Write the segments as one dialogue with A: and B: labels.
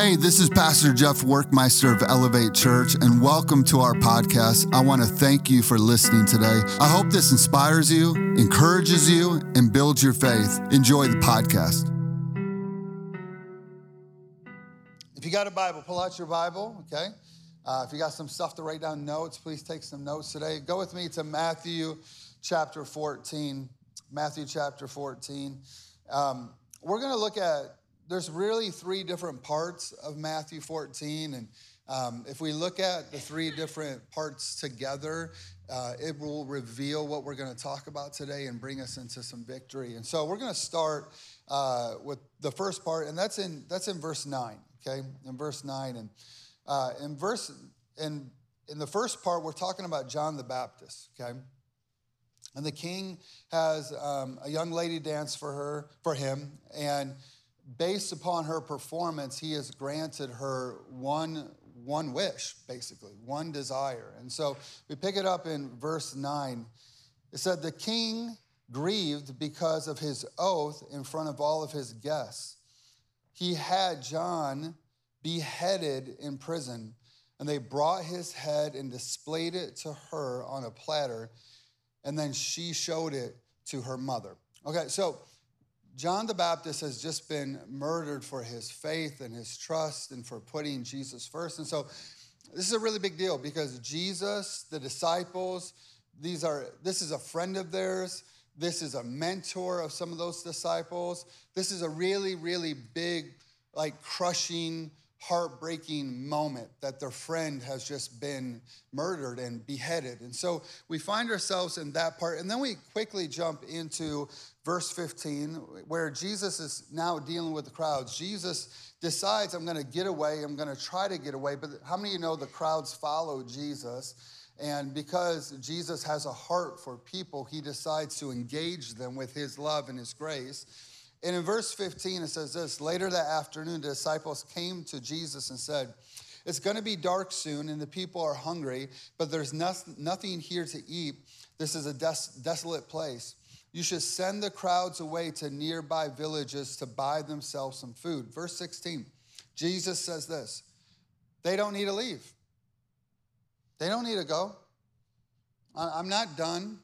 A: Hey, this is Pastor Jeff Werkmeister of Elevate Church, and welcome to our podcast. I want to thank you for listening today. I hope this inspires you, encourages you, and builds your faith. Enjoy the podcast. If you got a Bible, pull out your Bible, okay? Uh, if you got some stuff to write down notes, please take some notes today. Go with me to Matthew chapter 14. Matthew chapter 14. Um, we're going to look at there's really three different parts of Matthew 14. And um, if we look at the three different parts together, uh, it will reveal what we're going to talk about today and bring us into some victory. And so we're going to start uh, with the first part, and that's in that's in verse nine. Okay, in verse nine, and uh, in verse in in the first part, we're talking about John the Baptist. Okay, and the king has um, a young lady dance for her for him, and based upon her performance, he has granted her one, one wish, basically, one desire. And so we pick it up in verse 9. It said, The king grieved because of his oath in front of all of his guests. He had John beheaded in prison, and they brought his head and displayed it to her on a platter, and then she showed it to her mother. Okay, so John the Baptist has just been murdered for his faith and his trust and for putting Jesus first. And so this is a really big deal because Jesus, the disciples, these are this is a friend of theirs. This is a mentor of some of those disciples. This is a really, really big, like crushing heartbreaking moment that their friend has just been murdered and beheaded. And so we find ourselves in that part. And then we quickly jump into verse 15, where Jesus is now dealing with the crowds. Jesus decides, I'm going to get away, I'm going to try to get away. But how many of you know the crowds follow Jesus? And because Jesus has a heart for people, he decides to engage them with his love and his grace. And in verse 15, it says this Later that afternoon, the disciples came to Jesus and said, It's going to be dark soon, and the people are hungry, but there's nothing here to eat. This is a des- desolate place. You should send the crowds away to nearby villages to buy themselves some food. Verse 16, Jesus says this They don't need to leave, they don't need to go. I'm not done.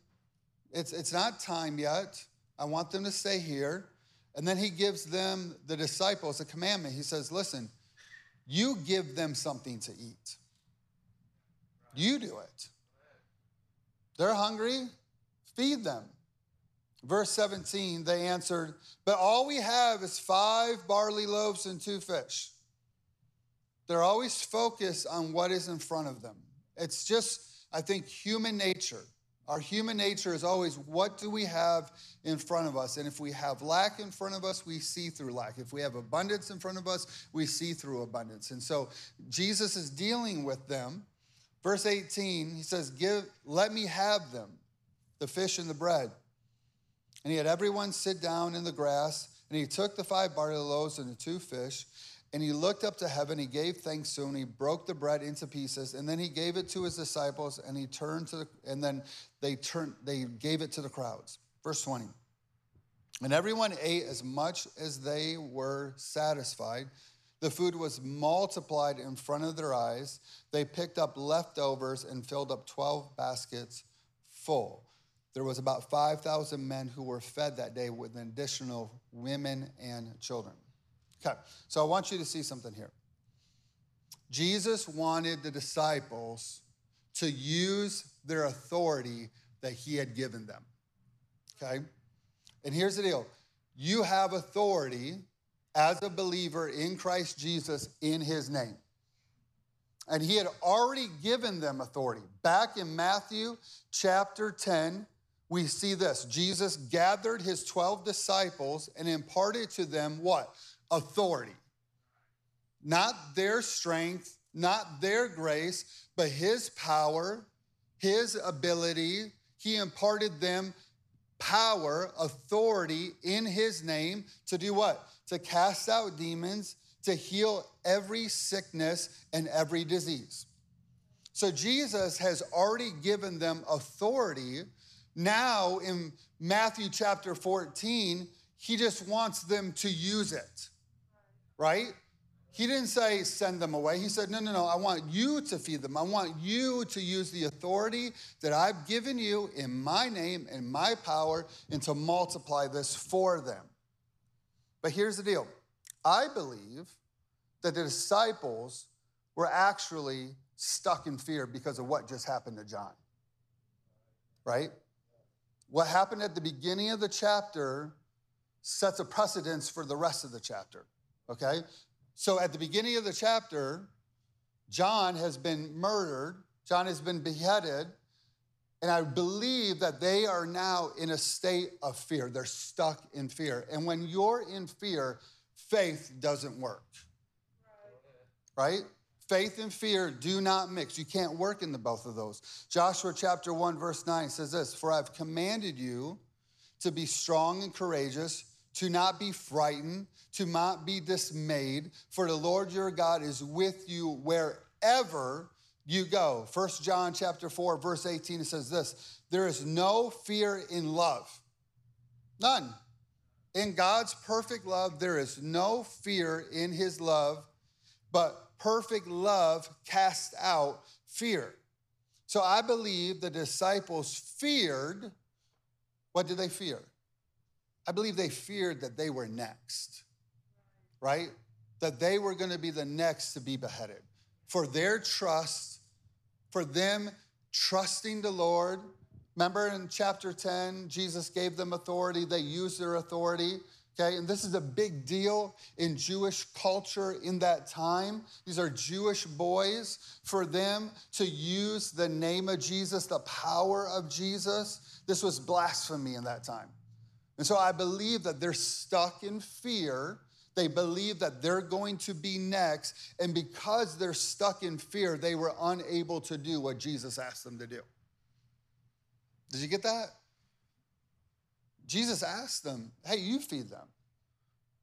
A: It's, it's not time yet. I want them to stay here. And then he gives them, the disciples, a commandment. He says, Listen, you give them something to eat. You do it. They're hungry, feed them. Verse 17, they answered, But all we have is five barley loaves and two fish. They're always focused on what is in front of them. It's just, I think, human nature. Our human nature is always what do we have in front of us? And if we have lack in front of us, we see through lack. If we have abundance in front of us, we see through abundance. And so Jesus is dealing with them. Verse 18, he says, Give, let me have them, the fish and the bread. And he had everyone sit down in the grass, and he took the five barley loaves and the two fish, and he looked up to heaven, he gave thanks to him, he broke the bread into pieces, and then he gave it to his disciples, and he turned to the, and then they turned, they gave it to the crowds. Verse 20. And everyone ate as much as they were satisfied. The food was multiplied in front of their eyes. They picked up leftovers and filled up 12 baskets full. There was about 5,000 men who were fed that day with additional women and children. Okay, so I want you to see something here. Jesus wanted the disciples to use their authority that he had given them. Okay? And here's the deal you have authority as a believer in Christ Jesus in his name. And he had already given them authority. Back in Matthew chapter 10, we see this Jesus gathered his 12 disciples and imparted to them what? Authority. Not their strength, not their grace, but his power, his ability. He imparted them power, authority in his name to do what? To cast out demons, to heal every sickness and every disease. So Jesus has already given them authority. Now in Matthew chapter 14, he just wants them to use it right? He didn't say send them away. He said, no, no, no, I want you to feed them. I want you to use the authority that I've given you in my name and my power and to multiply this for them. But here's the deal I believe that the disciples were actually stuck in fear because of what just happened to John. Right? What happened at the beginning of the chapter sets a precedence for the rest of the chapter. Okay? So at the beginning of the chapter, John has been murdered, John has been beheaded, and I believe that they are now in a state of fear. They're stuck in fear. And when you're in fear, faith doesn't work. Right? Faith and fear do not mix. You can't work in the both of those. Joshua chapter 1 verse 9 says this, "For I've commanded you to be strong and courageous, to not be frightened, to not be dismayed, for the Lord your God is with you wherever you go. First John chapter 4 verse 18 it says this, there is no fear in love. None. In God's perfect love there is no fear in his love, but perfect love casts out fear. So I believe the disciples feared what did they fear? I believe they feared that they were next, right? That they were going to be the next to be beheaded. For their trust, for them trusting the Lord. Remember in chapter 10, Jesus gave them authority, they used their authority. Okay, and this is a big deal in Jewish culture in that time. These are Jewish boys. For them to use the name of Jesus, the power of Jesus, this was blasphemy in that time. And so I believe that they're stuck in fear. They believe that they're going to be next. And because they're stuck in fear, they were unable to do what Jesus asked them to do. Did you get that? Jesus asked them, hey, you feed them,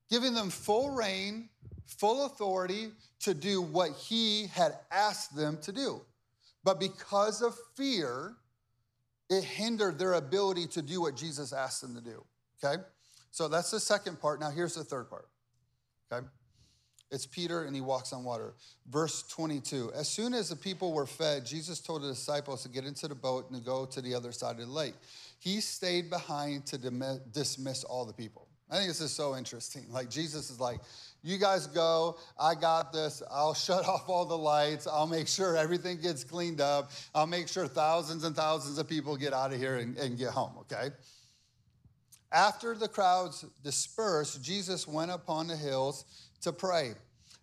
A: giving them full reign, full authority to do what he had asked them to do. But because of fear, it hindered their ability to do what Jesus asked them to do. Okay? So that's the second part. Now here's the third part. Okay? It's Peter and he walks on water. Verse 22. As soon as the people were fed, Jesus told the disciples to get into the boat and to go to the other side of the lake. He stayed behind to dismiss all the people. I think this is so interesting. Like Jesus is like, you guys go, I got this. I'll shut off all the lights. I'll make sure everything gets cleaned up. I'll make sure thousands and thousands of people get out of here and, and get home, okay? After the crowds dispersed, Jesus went upon the hills to pray.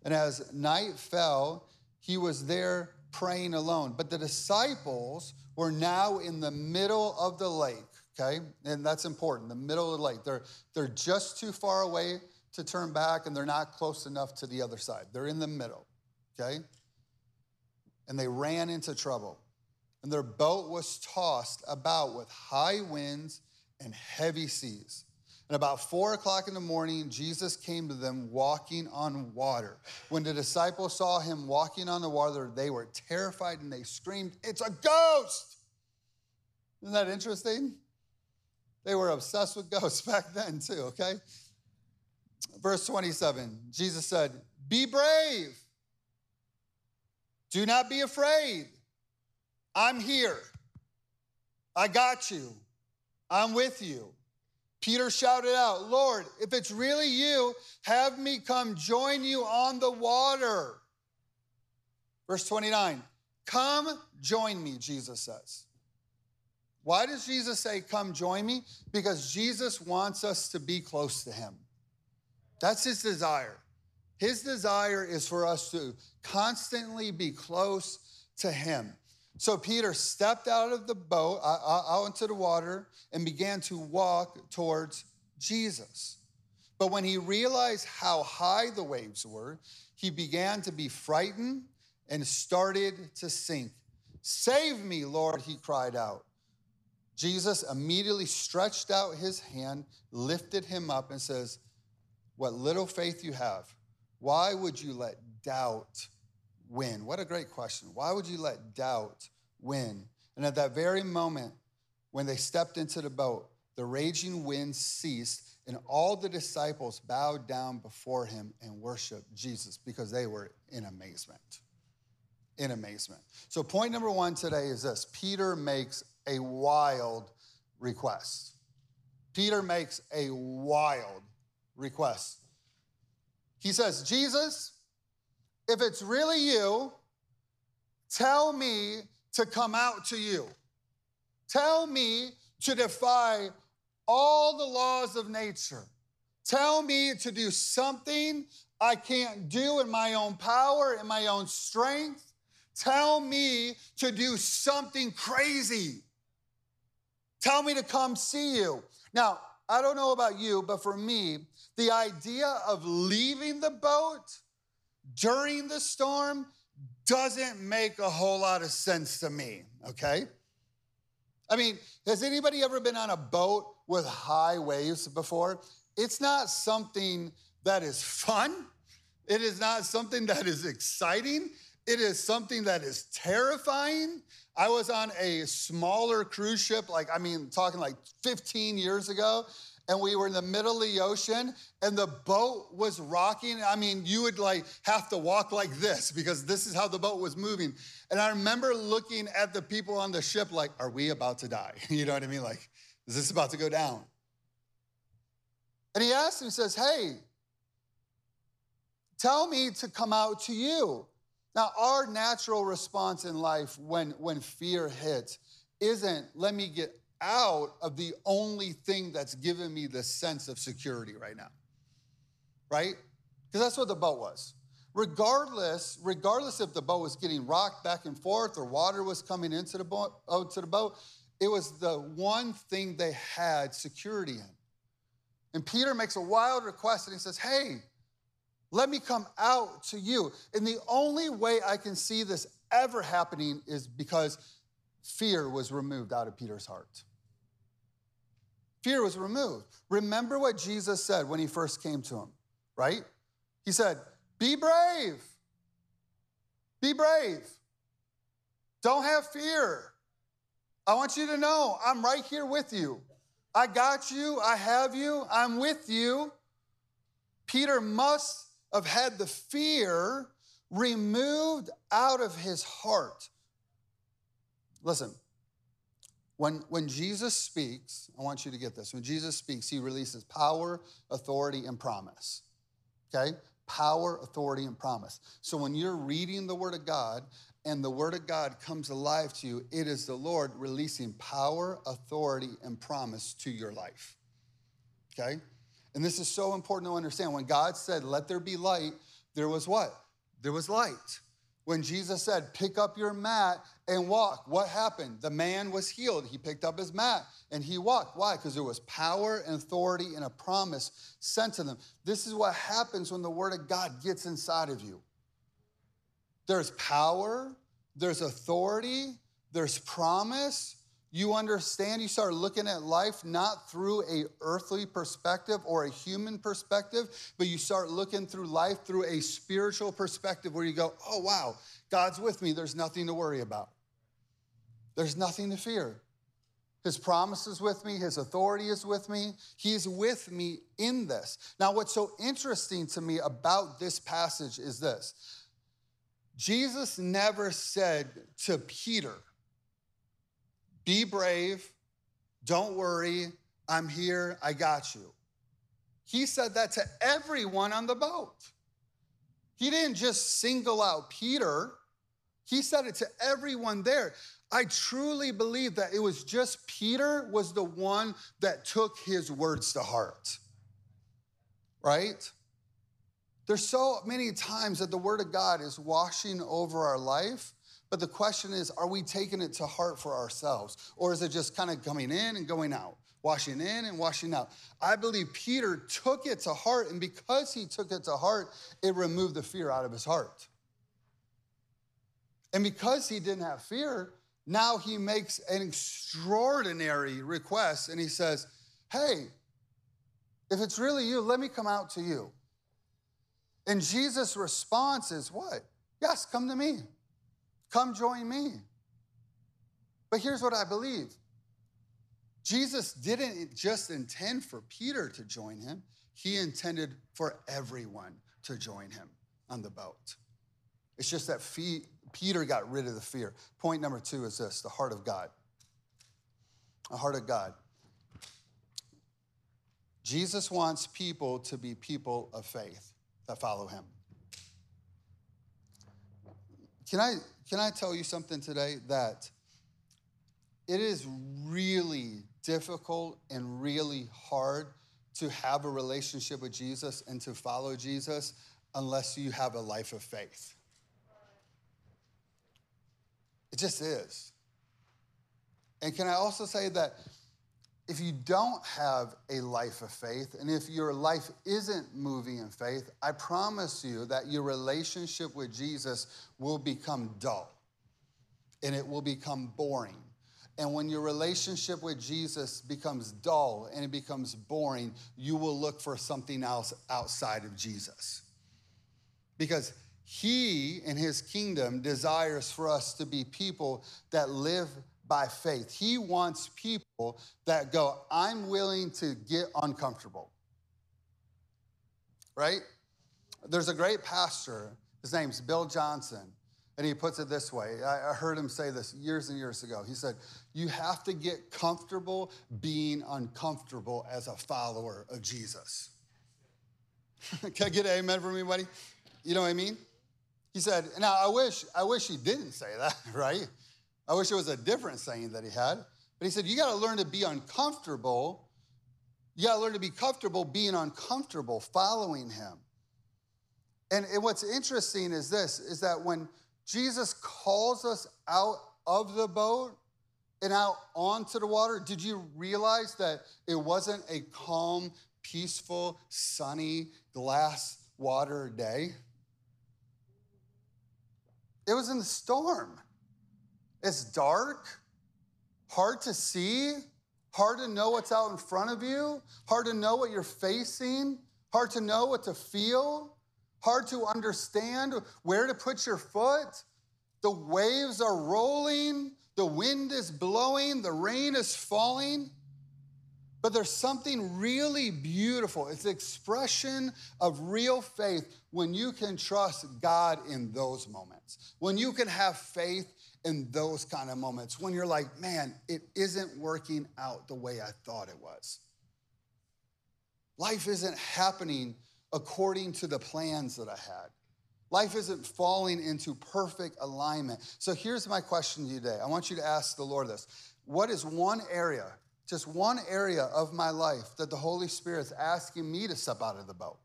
A: And as night fell, he was there praying alone. But the disciples were now in the middle of the lake, okay? And that's important, the middle of the lake. They're, they're just too far away to turn back, and they're not close enough to the other side. They're in the middle, okay? And they ran into trouble. And their boat was tossed about with high winds and heavy seas. And about four o'clock in the morning, Jesus came to them walking on water. When the disciples saw him walking on the water, they were terrified and they screamed, It's a ghost! Isn't that interesting? They were obsessed with ghosts back then, too, okay? Verse 27 Jesus said, Be brave. Do not be afraid. I'm here. I got you. I'm with you. Peter shouted out, Lord, if it's really you, have me come join you on the water. Verse 29, come join me, Jesus says. Why does Jesus say, come join me? Because Jesus wants us to be close to him. That's his desire. His desire is for us to constantly be close to him. So Peter stepped out of the boat, uh, uh, out into the water, and began to walk towards Jesus. But when he realized how high the waves were, he began to be frightened and started to sink. Save me, Lord, he cried out. Jesus immediately stretched out his hand, lifted him up, and says, What little faith you have, why would you let doubt win? What a great question. Why would you let doubt win? And at that very moment, when they stepped into the boat, the raging wind ceased And all the disciples bowed down before him and worshiped Jesus because they were in amazement. In amazement. So, point number one today is this Peter makes a wild request. Peter makes a wild request. He says, Jesus, if it's really you, tell me to come out to you. Tell me to defy all the laws of nature. Tell me to do something I can't do in my own power, in my own strength. Tell me to do something crazy. Tell me to come see you. Now, I don't know about you, but for me, the idea of leaving the boat during the storm doesn't make a whole lot of sense to me, okay? I mean, has anybody ever been on a boat with high waves before? It's not something that is fun. It is not something that is exciting. It is something that is terrifying. I was on a smaller cruise ship, like, I mean, talking like 15 years ago, and we were in the middle of the ocean and the boat was rocking. I mean, you would like have to walk like this because this is how the boat was moving. And I remember looking at the people on the ship like, are we about to die? You know what I mean? Like, is this about to go down? And he asked him, says, Hey, tell me to come out to you. Now, our natural response in life when, when fear hits isn't, let me get out of the only thing that's given me the sense of security right now. Right? Because that's what the boat was. Regardless, regardless if the boat was getting rocked back and forth or water was coming into the boat, out to the boat, it was the one thing they had security in. And Peter makes a wild request and he says, Hey, let me come out to you. And the only way I can see this ever happening is because fear was removed out of Peter's heart. Fear was removed. Remember what Jesus said when he first came to him, right? He said, Be brave. Be brave. Don't have fear. I want you to know I'm right here with you. I got you. I have you. I'm with you. Peter must have had the fear removed out of his heart. Listen, when, when Jesus speaks, I want you to get this. When Jesus speaks, he releases power, authority, and promise. Okay? Power, authority, and promise. So when you're reading the Word of God and the Word of God comes alive to you, it is the Lord releasing power, authority, and promise to your life. Okay? And this is so important to understand. When God said, Let there be light, there was what? There was light. When Jesus said, Pick up your mat and walk, what happened? The man was healed. He picked up his mat and he walked. Why? Because there was power and authority and a promise sent to them. This is what happens when the word of God gets inside of you. There's power, there's authority, there's promise, you understand, you start looking at life not through a earthly perspective or a human perspective, but you start looking through life through a spiritual perspective where you go, oh, wow, God's with me. There's nothing to worry about. There's nothing to fear. His promise is with me, His authority is with me. He's with me in this. Now, what's so interesting to me about this passage is this Jesus never said to Peter, be brave. Don't worry. I'm here. I got you. He said that to everyone on the boat. He didn't just single out Peter, he said it to everyone there. I truly believe that it was just Peter was the one that took his words to heart. Right? There's so many times that the word of God is washing over our life but the question is, are we taking it to heart for ourselves? Or is it just kind of coming in and going out, washing in and washing out? I believe Peter took it to heart, and because he took it to heart, it removed the fear out of his heart. And because he didn't have fear, now he makes an extraordinary request and he says, Hey, if it's really you, let me come out to you. And Jesus' response is what? Yes, come to me. Come join me. But here's what I believe Jesus didn't just intend for Peter to join him, he intended for everyone to join him on the boat. It's just that Peter got rid of the fear. Point number two is this the heart of God. The heart of God. Jesus wants people to be people of faith that follow him. Can I, can I tell you something today that it is really difficult and really hard to have a relationship with Jesus and to follow Jesus unless you have a life of faith. It just is. And can I also say that if you don't have a life of faith, and if your life isn't moving in faith, I promise you that your relationship with Jesus will become dull and it will become boring. And when your relationship with Jesus becomes dull and it becomes boring, you will look for something else outside of Jesus. Because he in his kingdom desires for us to be people that live by faith. He wants people that go, I'm willing to get uncomfortable. Right? There's a great pastor, his name's Bill Johnson, and he puts it this way. I heard him say this years and years ago. He said, You have to get comfortable being uncomfortable as a follower of Jesus. Can I get an amen from anybody? You know what I mean? He said, now I wish, I wish he didn't say that, right? I wish it was a different saying that he had. But he said, You got to learn to be uncomfortable. You got to learn to be comfortable being uncomfortable, following him. And, and what's interesting is this is that when Jesus calls us out of the boat and out onto the water, did you realize that it wasn't a calm, peaceful, sunny, glass water day? It was in the storm. It's dark, hard to see, hard to know what's out in front of you, hard to know what you're facing, hard to know what to feel, hard to understand where to put your foot. The waves are rolling, the wind is blowing, the rain is falling. But there's something really beautiful. It's expression of real faith when you can trust God in those moments. When you can have faith in those kind of moments when you're like, man, it isn't working out the way I thought it was. Life isn't happening according to the plans that I had. Life isn't falling into perfect alignment. So here's my question to you today. I want you to ask the Lord this What is one area, just one area of my life that the Holy Spirit's asking me to step out of the boat?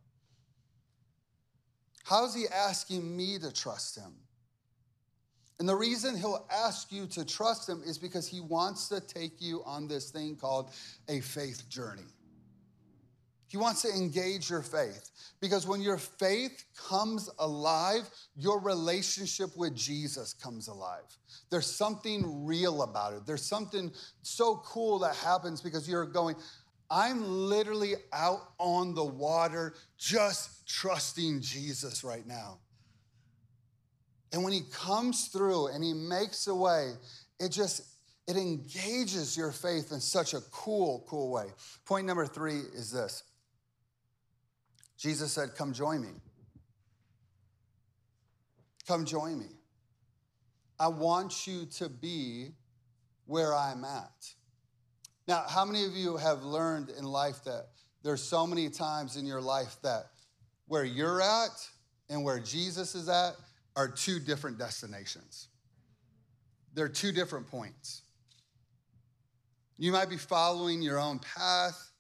A: How's He asking me to trust Him? And the reason he'll ask you to trust him is because he wants to take you on this thing called a faith journey. He wants to engage your faith because when your faith comes alive, your relationship with Jesus comes alive. There's something real about it. There's something so cool that happens because you're going, I'm literally out on the water just trusting Jesus right now. And when he comes through and he makes a way, it just it engages your faith in such a cool, cool way. Point number three is this Jesus said, Come join me. Come join me. I want you to be where I'm at. Now, how many of you have learned in life that there's so many times in your life that where you're at and where Jesus is at, are two different destinations. They're two different points. You might be following your own path.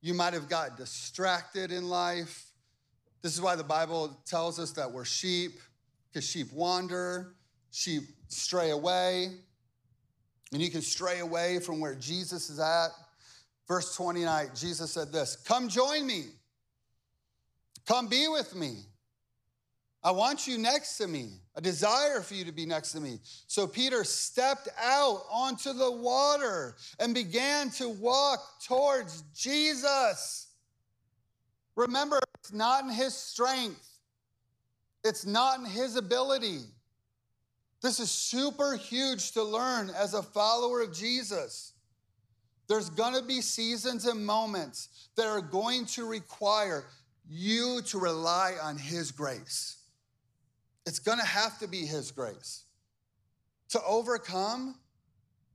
A: You might have got distracted in life. This is why the Bible tells us that we're sheep, because sheep wander, sheep stray away. And you can stray away from where Jesus is at. Verse 29, Jesus said this Come join me, come be with me. I want you next to me, a desire for you to be next to me. So Peter stepped out onto the water and began to walk towards Jesus. Remember, it's not in his strength, it's not in his ability. This is super huge to learn as a follower of Jesus. There's gonna be seasons and moments that are going to require you to rely on His grace. It's gonna have to be His grace. To overcome,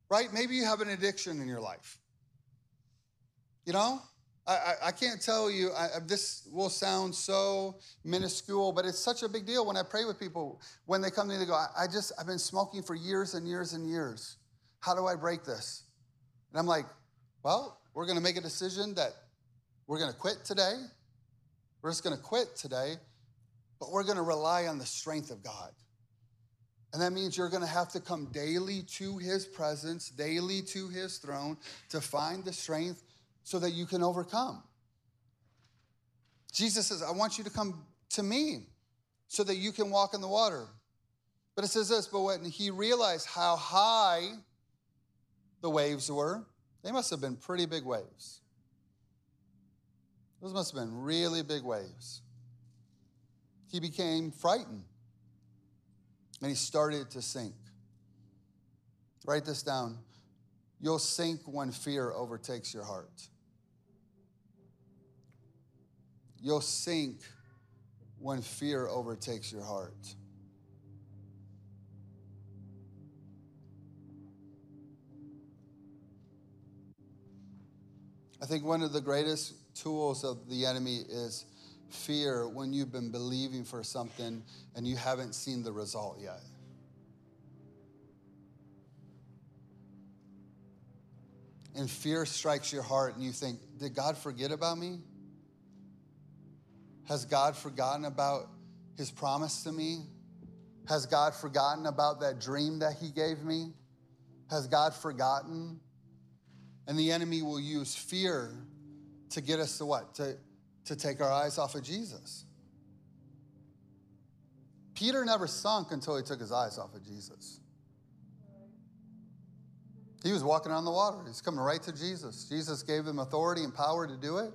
A: right? Maybe you have an addiction in your life. You know, I, I, can't tell you, I, this will sound so minuscule, but it's such a big deal when I pray with people. When they come to me, they go, I, I just, I've been smoking for years and years and years. How do I break this? And I'm like, well, we're to make a decision that we're to quit today. We're just to quit today, but we're going to rely on the strength of God. And that means you're going to have to come daily to his presence, daily to his throne to find the strength so that you can overcome. Jesus says, I want you to come to me so that you can walk in the water. But it says this, but when he realized how high the waves were, they must have been pretty big waves. Those must have been really big waves. He became frightened and he started to sink. Write this down. You'll sink when fear overtakes your heart. You'll sink when fear overtakes your heart. I think one of the greatest tools of the enemy is fear when you've been believing for something and you haven't seen the result yet. And fear strikes your heart, and you think, Did God forget about me? Has God forgotten about his promise to me? Has God forgotten about that dream that he gave me? Has God forgotten? And the enemy will use fear to get us to what? To, to take our eyes off of Jesus. Peter never sunk until he took his eyes off of Jesus. He was walking on the water. He's coming right to Jesus. Jesus gave him authority and power to do it.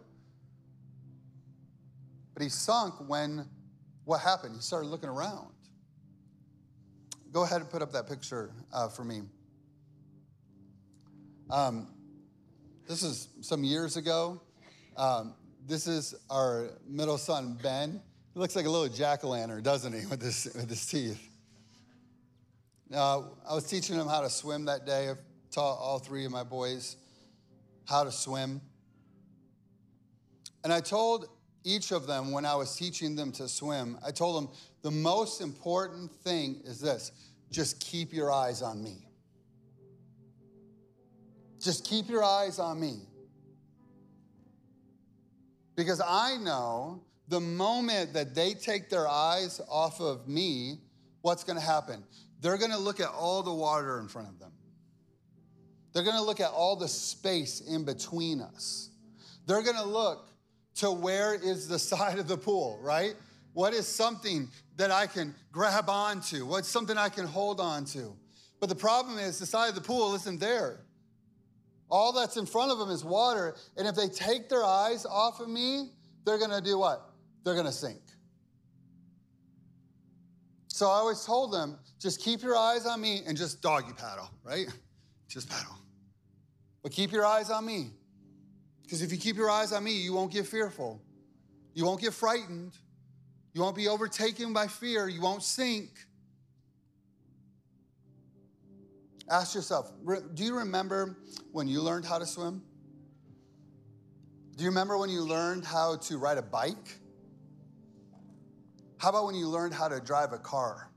A: But he sunk when what happened? He started looking around. Go ahead and put up that picture uh, for me. Um, this is some years ago. Um, this is our middle son, Ben. He looks like a little jack o' lantern, doesn't he, with his, with his teeth? Now, I was teaching him how to swim that day. I've taught all three of my boys how to swim. And I told each of them when I was teaching them to swim, I told them the most important thing is this just keep your eyes on me. Just keep your eyes on me. Because I know the moment that they take their eyes off of me, what's to happen? They're to look at all the water in front of them. They're to look at all the space in between us. They're to look to where is the side of the pool, right? What is something that I can grab onto? What's something I can hold on to? But the problem is the side of the pool isn't there. All that's in front of them is water. And if they take their eyes off of me, they're going to do what? They're going to sink. So I always told them just keep your eyes on me and just doggy paddle, right? Just paddle. But keep your eyes on me. Because if you keep your eyes on me, you won't get fearful. You won't get frightened. You won't be overtaken by fear. You won't sink. Ask yourself do you remember when you learned how to swim? Do you remember when you learned how to ride a bike? How about when you learned how to drive a car?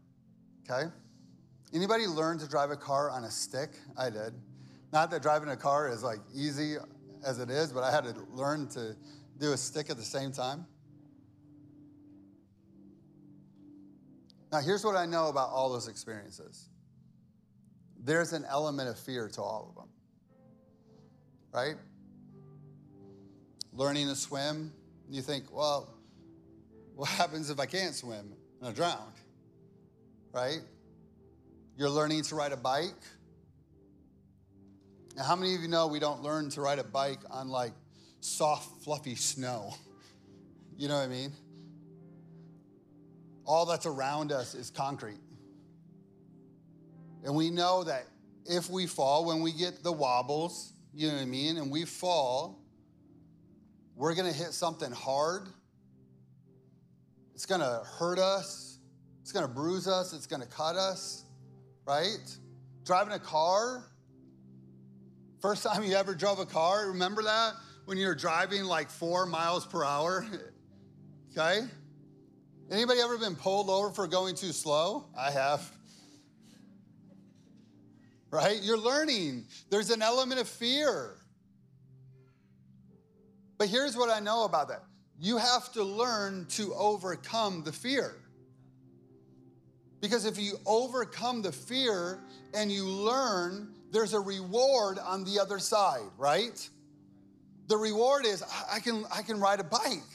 A: Okay? Anybody learn to drive a car on a stick? I did. Not that driving a car is like easy as it is, but I had to learn to do a stick at the same time. Now, here's what I know about all those experiences there's an element of fear to all of them, right? Learning to swim, you think, well, what happens if I can't swim and I drown? Right? You're learning to ride a bike. Now, how many of you know we don't learn to ride a bike on like soft, fluffy snow? You know what I mean? All that's around us is concrete. And we know that if we fall, when we get the wobbles, you know what I mean, and we fall, we're gonna hit something hard. It's gonna hurt us, it's gonna bruise us, it's gonna cut us, right? Driving a car, first time you ever drove a car, remember that? When you're driving like four miles per hour? okay? Anybody ever been pulled over for going too slow? I have. Right? You're learning. There's an element of fear. But here's what I know about that you have to learn to overcome the fear. Because if you overcome the fear and you learn, there's a reward on the other side, right? The reward is I can, I can ride a bike.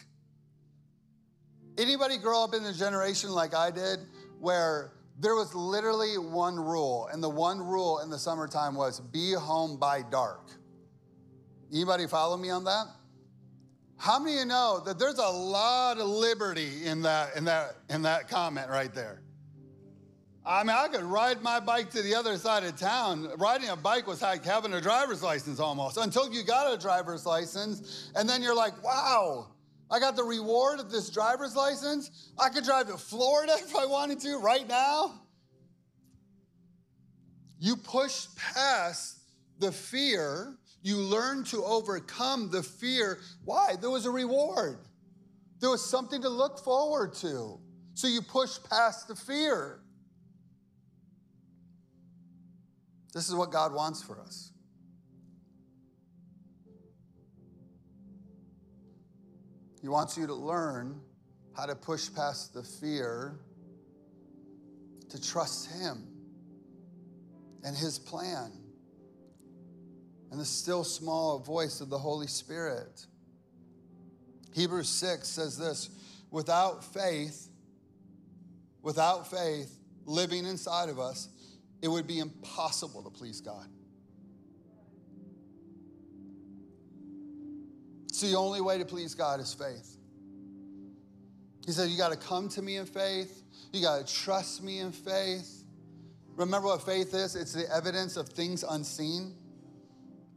A: Anybody grow up in a generation like I did where there was literally one rule, and the one rule in the summertime was be home by dark. Anybody follow me on that? How many of you know that there's a lot of liberty in that, in that, in that comment right there? I mean, I could ride my bike to the other side of town. Riding a bike was like having a driver's license almost until you got a driver's license. And then you're like, wow, I got the reward of this driver's license. I could drive to Florida if I wanted to right now. You push past the fear you learn to overcome the fear. Why? There was a reward, there was something to look forward to. So you push past the fear. This is what God wants for us. He wants you to learn how to push past the fear, to trust Him and His plan and the still small voice of the Holy Spirit. Hebrews 6 says this without faith, without faith living inside of us, it would be impossible to please God. So the only way to please God is faith. He said, You got to come to me in faith, you got to trust me in faith. Remember what faith is? It's the evidence of things unseen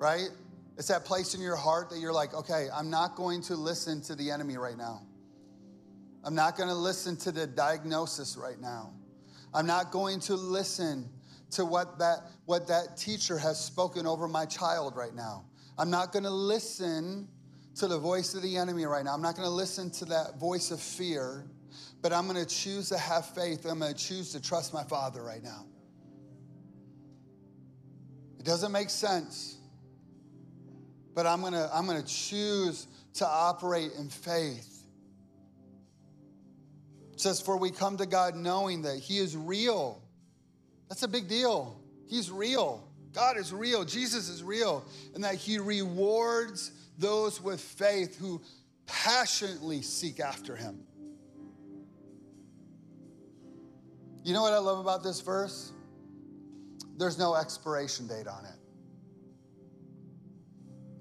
A: right? It's that place in your heart that you're like, okay, I'm not going to listen to the enemy right now. I'm not going to listen to the diagnosis right now. I'm not going to listen to what that, what that teacher has spoken over my child right now. I'm not going to listen to the voice of the enemy right now. I'm not going to listen to that voice of fear, but I'm going to choose to have faith. I'm going to choose to trust my Father right now. It doesn't make sense but I'm gonna, I'm gonna choose to operate in faith. It says, For we come to God knowing that He is real. That's a big deal. He's real. God is real. Jesus is real. And that He rewards those with faith who passionately seek after Him. You know what I love about this verse? There's no expiration date on it.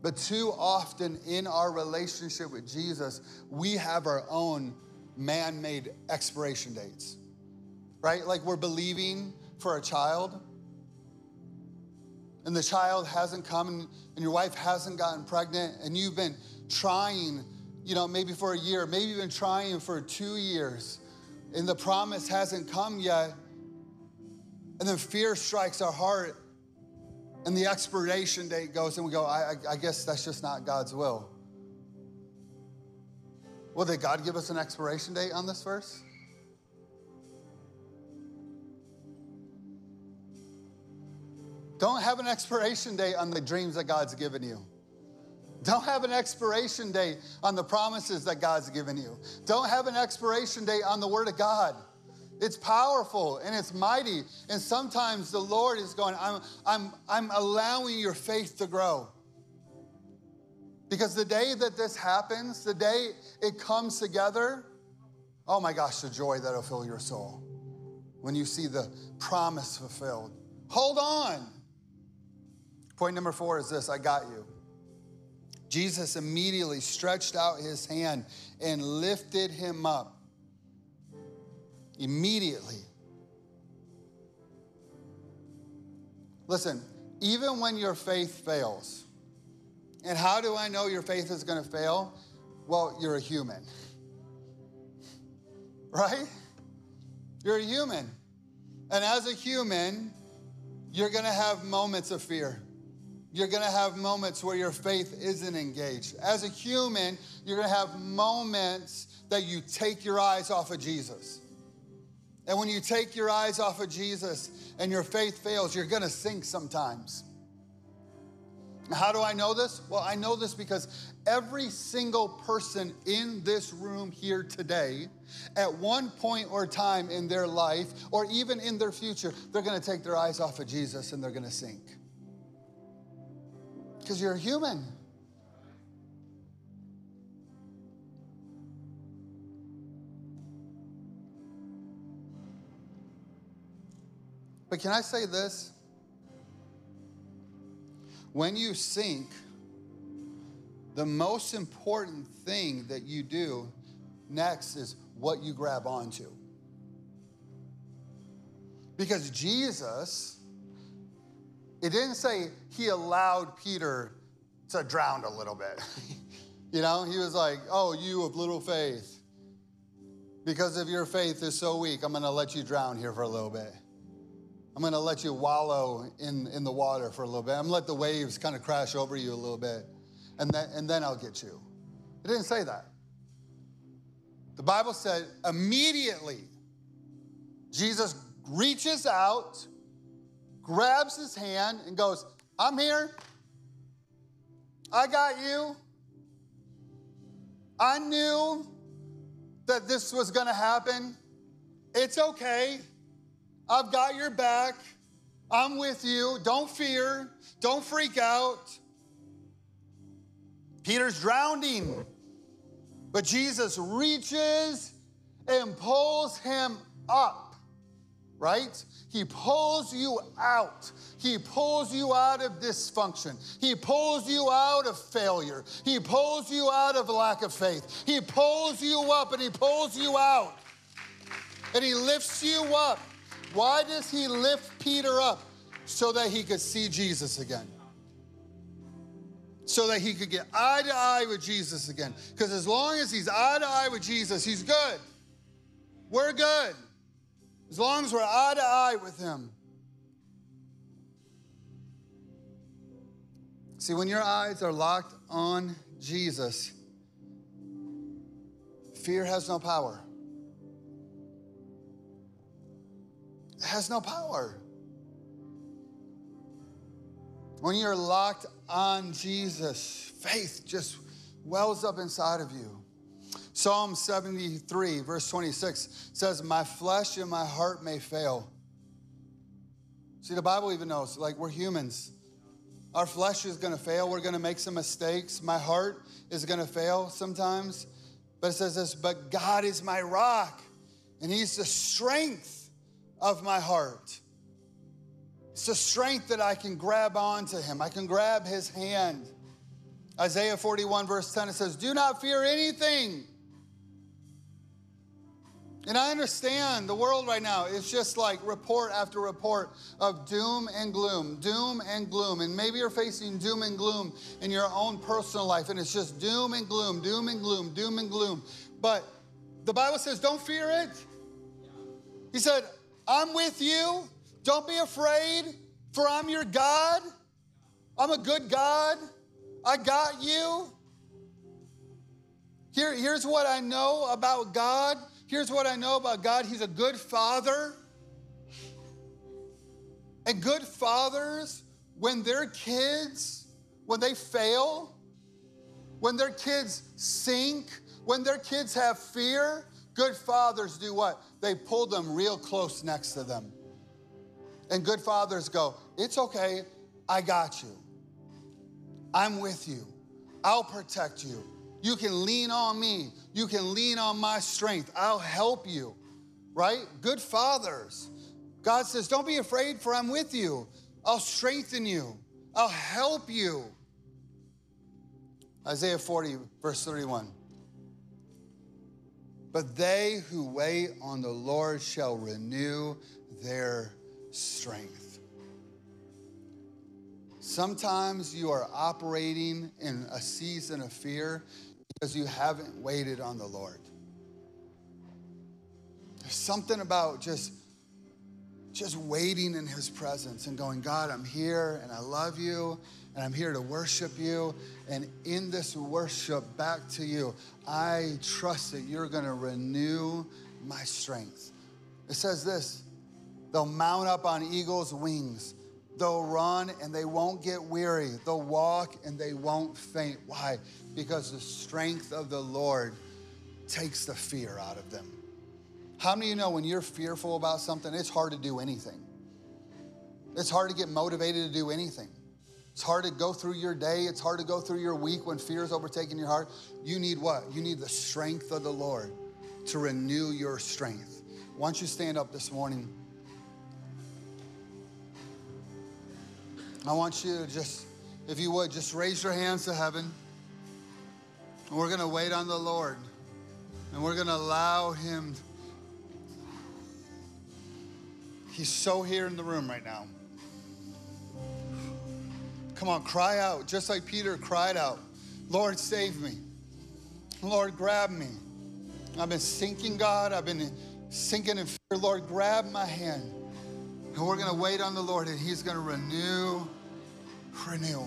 A: But too often in our relationship with Jesus, we have our own man made expiration dates, right? Like we're believing for a child, and the child hasn't come, and, your wife hasn't gotten pregnant, and you've been trying, you know, maybe for a year, maybe you've been trying for two years, and the promise hasn't come yet. And then fear strikes our heart, and the expiration date goes, and we go, I, I, guess that's just not God's will. Well, did God give us an expiration date on this verse? Don't have an expiration date on the dreams that God's given you. Don't have an expiration date on the promises that God's given you. Don't have an expiration date on the Word of God. It's powerful and it's mighty. And sometimes the Lord is going, I'm, I'm, I'm allowing your faith to grow. Because the day that this happens, the day it comes together, oh my gosh, the joy that'll fill your soul when you see the promise fulfilled. Hold on. Point number four is this I got you. Jesus immediately stretched out his hand and lifted him up immediately. Listen, even when your faith fails, And how do I know your faith is going to fail? Well, you're a human. Right? You're a human. And as a human, you're going to have moments of fear. You're going to have moments where your faith isn't engaged. As a human, you're going to have moments that you take your eyes off of Jesus. And when you take your eyes off of Jesus and your faith fails, you're going to sink sometimes. How do I know this? Well, I know this because every single person in this room here today, at one point or time in their life, or even in their future, they're to take their eyes off of Jesus and they're to sink. Because you're human. But can I say this? When you sink, the most important thing that you do next is what you grab onto. Because Jesus, it didn't say he allowed Peter to drown a little bit. you know, he was like, oh, you of little faith. Because of your faith is so weak, I'm gonna let you drown here for a little bit. I'm going to let you wallow in, in the water for a little bit. I'm going to let the waves kind of crash over you a little bit, and then, and then I'll get you. It didn't say that. The Bible said immediately, Jesus reaches out, grabs his hand, and goes, I'm here. I got you. I knew that this was going to happen. It's okay. I've got your back. I'm with you. Don't fear. Don't freak out. Peter's drowning, but Jesus reaches and pulls him up, right? He pulls you out. He pulls you out of dysfunction. He pulls you out of failure. He pulls you out of lack of faith. He pulls you up and he pulls you out. And he lifts you up why does he lift Peter up? So that he could see Jesus again. So that he could get eye to eye with Jesus again. Because as long as he's eye to eye with Jesus, he's good. We're good. As long as we're eye to eye with him. See, when your eyes are locked on Jesus, fear has no power. has no power. When you're locked on Jesus, faith just wells up inside of you. Psalm 73, verse 26 says, My flesh and my heart may fail. See, the Bible even knows, like, we're humans. Our flesh is gonna fail. We're gonna make some mistakes. My heart is gonna fail sometimes. But it says this, but God is my rock, and He's the strength of my heart. It's the strength that I can grab onto him. I can grab his hand. Isaiah 41, verse 10, it says, Do not fear anything. And I understand the world right now is just like report after report of doom and gloom, doom and gloom. And maybe you're facing doom and gloom in your own personal life, and it's just doom and gloom, doom and gloom, doom and gloom. But the Bible says, don't fear it. He said, I'm with you. Don't be afraid, for I'm your God. I'm a good God. I got you. Here, here's what I know about God. Here's what I know about God He's a good father. And good fathers, when their kids, when they fail, when their kids sink, when their kids have fear, good fathers do what? they pull them real close next to them. And good fathers go, It's okay, I got you. I'm with you. I'll protect you. You can lean on me. You can lean on my strength. I'll help you, right? Good fathers. God says, Don't be afraid, for I'm with you. I'll strengthen you, I'll help you. Isaiah 40, verse 31. But they who wait on the Lord shall renew their strength. Sometimes you are operating in a season of fear because you haven't waited on the Lord. There's something about just just waiting in his presence and going, God, I'm here and I love you and I'm here to worship you. And in this worship back to you, I trust that you're going to renew my strength. It says this they'll mount up on eagle's wings. They'll run and they won't get weary. They'll walk and they won't faint. Why? Because the strength of the Lord takes the fear out of them. How many of you know when you're fearful about something, it's hard to do anything? It's hard to get motivated to do anything. It's hard to go through your day. It's hard to go through your week when fear is overtaking your heart. You need what? You need the strength of the Lord to renew your strength. Why don't you stand up this morning? I want you to just, if you would, just raise your hands to heaven. And we're going to wait on the Lord. And we're going to allow Him. He's so here in the room right now. Come on, cry out, just like Peter cried out Lord, save me. Lord, grab me. I've been sinking, God. I've been sinking in fear. Lord, grab my hand. And we're going to wait on the Lord, and He's going to renew, renew.